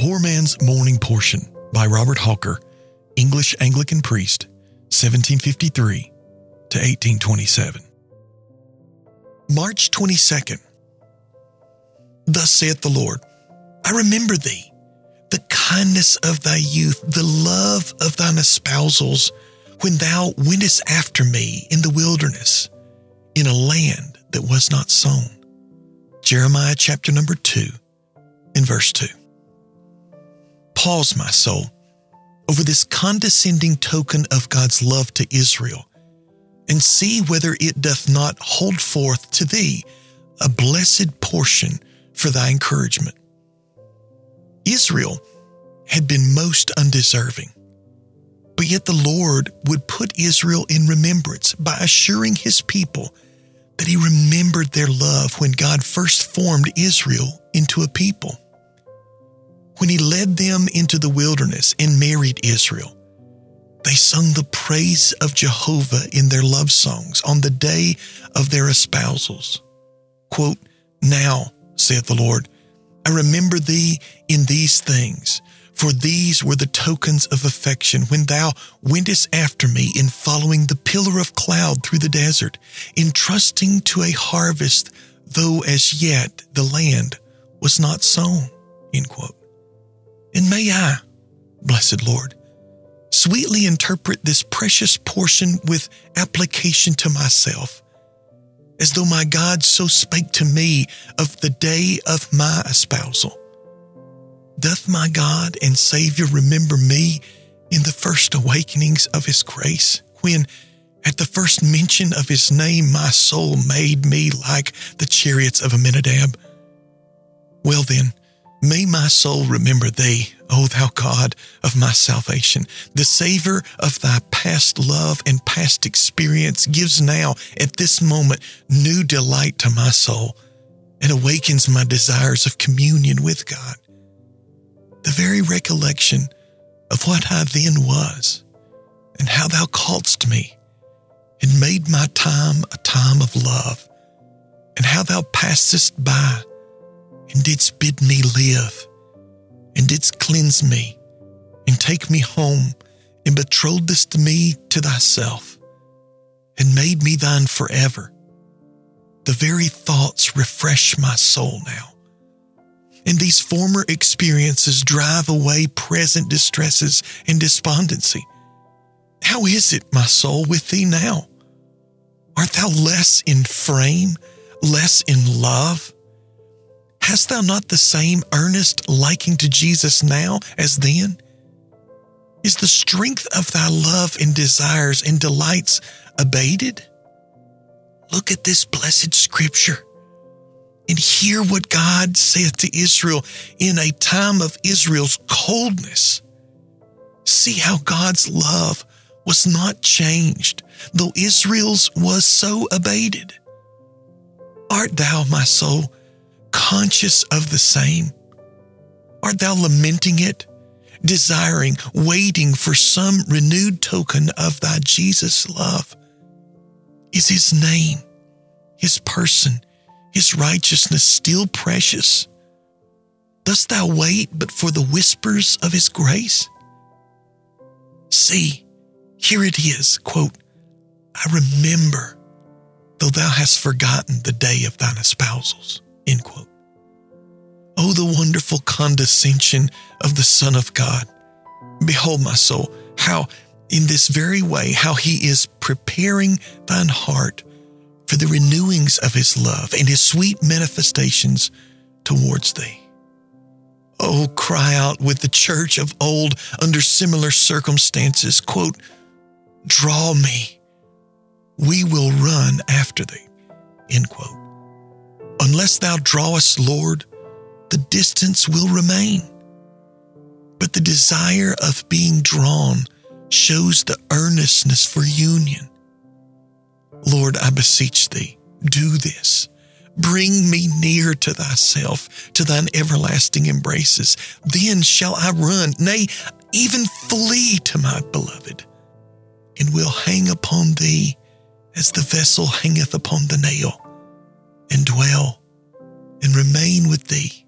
Poor Man's Morning Portion by Robert Hawker, English Anglican priest, 1753 to 1827. March 22nd. Thus saith the Lord I remember thee, the kindness of thy youth, the love of thine espousals, when thou wentest after me in the wilderness, in a land that was not sown. Jeremiah chapter number 2, in verse 2. Pause, my soul, over this condescending token of God's love to Israel, and see whether it doth not hold forth to thee a blessed portion for thy encouragement. Israel had been most undeserving, but yet the Lord would put Israel in remembrance by assuring his people that he remembered their love when God first formed Israel into a people when he led them into the wilderness and married Israel. They sung the praise of Jehovah in their love songs on the day of their espousals. Quote, Now, saith the Lord, I remember thee in these things, for these were the tokens of affection when thou wentest after me in following the pillar of cloud through the desert, in trusting to a harvest, though as yet the land was not sown. End quote. And may I, blessed Lord, sweetly interpret this precious portion with application to myself, as though my God so spake to me of the day of my espousal. Doth my God and Savior remember me in the first awakenings of His grace, when at the first mention of His name my soul made me like the chariots of Aminadab? Well then, May my soul remember thee, O thou God of my salvation. The savor of thy past love and past experience gives now, at this moment, new delight to my soul and awakens my desires of communion with God. The very recollection of what I then was and how thou calledst me and made my time a time of love and how thou passest by and didst bid me live, and didst cleanse me, and take me home, and betrothedst me to thyself, and made me thine forever. The very thoughts refresh my soul now. And these former experiences drive away present distresses and despondency. How is it, my soul, with thee now? Art thou less in frame, less in love? Hast thou not the same earnest liking to Jesus now as then? Is the strength of thy love and desires and delights abated? Look at this blessed scripture and hear what God saith to Israel in a time of Israel's coldness. See how God's love was not changed, though Israel's was so abated. Art thou, my soul, conscious of the same? Art thou lamenting it, desiring, waiting for some renewed token of thy Jesus love? Is his name, his person, his righteousness still precious? Dost thou wait but for the whispers of his grace? See, here it is, quote, I remember, though thou hast forgotten the day of thine espousals. The wonderful condescension of the Son of God. Behold, my soul, how in this very way, how he is preparing thine heart for the renewings of his love and his sweet manifestations towards thee. Oh, cry out with the church of old under similar circumstances, quote, draw me, we will run after thee, end quote. Unless thou drawest, Lord, the distance will remain. But the desire of being drawn shows the earnestness for union. Lord, I beseech thee, do this. Bring me near to thyself, to thine everlasting embraces. Then shall I run, nay, even flee to my beloved, and will hang upon thee as the vessel hangeth upon the nail and dwell and remain with thee